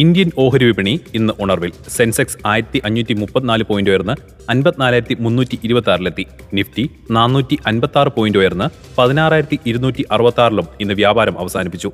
Indian ഓഹരി വിപണി ഇന്ന് ഉണർവിൽ. സെൻസെക്സ് ആയിരത്തി അഞ്ഞൂറ്റി മുപ്പത്തിനാല് പോയിന്റ് ഉയർന്ന് അൻപത്തിനാലായിരത്തി മുന്നൂറ്റി ഇരുപത്തി ആറിലെത്തി നിഫ്റ്റി നാനൂറ്റി അൻപത്തി ആറ് പോയിന്റ് ഉയർന്ന് പതിനാറായിരത്തി ഇരുന്നൂറ്റി അറുപത്തി ആറിലും ഇന്ന് വ്യാപാരം അവസാനിപ്പിച്ചു.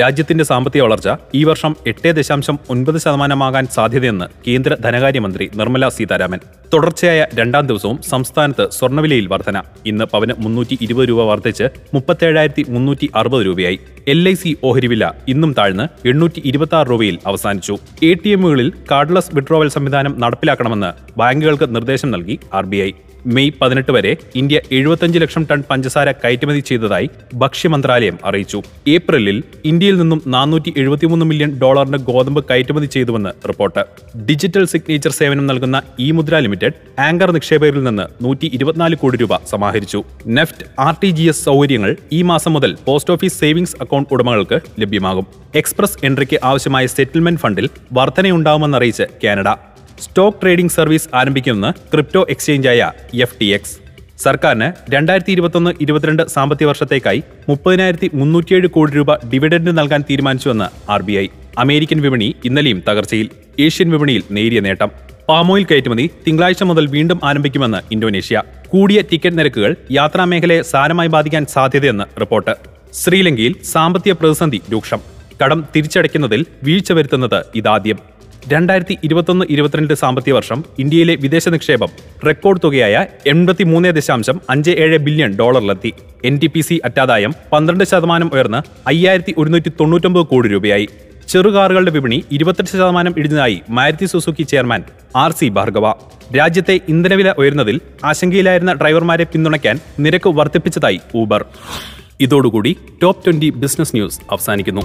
രാജ്യത്തിന്റെ സാമ്പത്തിക വളർച്ച ഈ വർഷം എട്ട് ദശാംശം ഒൻപത് ശതമാനമാകാൻ സാധ്യതയെന്ന് കേന്ദ്ര ധനകാര്യമന്ത്രി നിർമ്മല സീതാരാമൻ. തുടർച്ചയായ രണ്ടാം ദിവസവും സംസ്ഥാനത്ത് സ്വർണവിലയിൽ വർധന. ഇന്ന് പവന് മുന്നൂറ്റി ഇരുപത് രൂപ വർദ്ധിച്ച് മുപ്പത്തേഴായിരത്തി മുന്നൂറ്റി അറുപത് രൂപയായി. എൽ ഐ സി ഓഹരി വില ഇന്നും താഴ്ന്ന് എണ്ണൂറ്റി ഇരുപത്തി ആറ് രൂപയിൽ അവസാനിച്ചു. എ ടി എമ്മുകളിൽ കാർഡ്ലെസ് വിഡ്രോവൽ സംവിധാനം നടപ്പിലാക്കണമെന്ന് ബാങ്കുകൾക്ക് നിർദ്ദേശം നൽകി ആർ ബി ഐ. മെയ് പതിനെട്ട് വരെ ഇന്ത്യ എഴുപത്തഞ്ച് ലക്ഷം ടൺ പഞ്ചസാര കയറ്റുമതി ചെയ്തതായി ഭക്ഷ്യമന്ത്രാലയം അറിയിച്ചു. ഏപ്രിലിൽ ഇന്ത്യയിൽ നിന്നും നാനൂറ്റി എഴുപത്തിമൂന്ന് മില്യൺ ഡോളറിന് ഗോതമ്പ് കയറ്റുമതി ചെയ്തുവെന്ന് റിപ്പോർട്ട്. ഡിജിറ്റൽ സിഗ്നേച്ചർ സേവനം നൽകുന്ന ഇ മുദ്ര ലിമിറ്റഡ് ആങ്കർ നിക്ഷേപകരിൽ നിന്ന് നൂറ്റി ഇരുപത്തിനാല് കോടി രൂപ സമാഹരിച്ചു. NEFT R T G S സൗകര്യങ്ങൾ ഈ മാസം മുതൽ പോസ്റ്റ് ഓഫീസ് സേവിംഗ്സ് അക്കൗണ്ട് ഉടമകൾക്ക് ലഭ്യമാകും. എക്സ്പ്രസ് എൻട്രിക്ക് ആവശ്യമായ സെറ്റിൽമെന്റ് ഫണ്ടിൽ വർധനയുണ്ടാവുമെന്നറിയിച്ച് കാനഡ. സ്റ്റോക്ക് ട്രേഡിംഗ് സർവീസ് ആരംഭിക്കുമെന്ന് ക്രിപ്റ്റോ എക്സ്ചേഞ്ചായ എഫ് ടി എക്സ്. സർക്കാരിന് രണ്ടായിരത്തി ഇരുപത്തൊന്ന് ഇരുപത്തിരണ്ട് സാമ്പത്തിക വർഷത്തേക്കായി മുപ്പതിനായിരത്തി മുന്നൂറ്റിയേഴ് കോടി രൂപ ഡിവിഡൻഡ് നൽകാൻ തീരുമാനിച്ചുവെന്ന് ആർ ബി ഐ. അമേരിക്കൻ വിപണി ഇന്നലെയും തകർച്ചയിൽ. ഏഷ്യൻ വിപണിയിൽ നേരിയ നേട്ടം. പാമോയിൽ കയറ്റുമതി തിങ്കളാഴ്ച മുതൽ വീണ്ടും ആരംഭിക്കുമെന്ന് ഇന്തോനേഷ്യ. കൂടിയ ടിക്കറ്റ് നിരക്കുകൾ യാത്രാമേഖലയെ സാരമായി ബാധിക്കാൻ സാധ്യതയെന്ന് റിപ്പോർട്ട്. ശ്രീലങ്കയിൽ സാമ്പത്തിക പ്രതിസന്ധി രൂക്ഷം. കടം തിരിച്ചടയ്ക്കുന്നതിൽ വീഴ്ച വരുത്തുന്നത് ഇതാദ്യം. രണ്ടായിരത്തി ഇരുപത്തൊന്ന് ഇരുപത്തിരണ്ട് സാമ്പത്തിക വർഷം ഇന്ത്യയിലെ വിദേശ നിക്ഷേപം റെക്കോർഡ് തുകയായ എൺപത്തി മൂന്ന് ദശാംശം അഞ്ച് ഏഴ് ബില്യൺ ഡോളറിലെത്തി. എൻ ടി പി സി അറ്റാദായം പന്ത്രണ്ട് ശതമാനം ഉയർന്ന് അയ്യായിരത്തി ഒരുന്നൂറ്റി തൊണ്ണൂറ്റൊമ്പത് കോടി രൂപയായി. ചെറുകാറുകളുടെ വിപണി ഇരുപത്തെട്ട് ശതമാനം ഇടിഞ്ഞതായി Maruti Suzuki chairman R C Bhargava. രാജ്യത്തെ ഇന്ധനവില ഉയർന്നതിൽ ആശങ്കയിലായിരുന്ന ഡ്രൈവർമാരെ പിന്തുണയ്ക്കാൻ നിരക്ക് വർദ്ധിപ്പിച്ചതായി ഊബർ. ഇതോടുകൂടി ടോപ്പ് ട്വന്റി ബിസിനസ് ന്യൂസ് അവസാനിക്കുന്നു.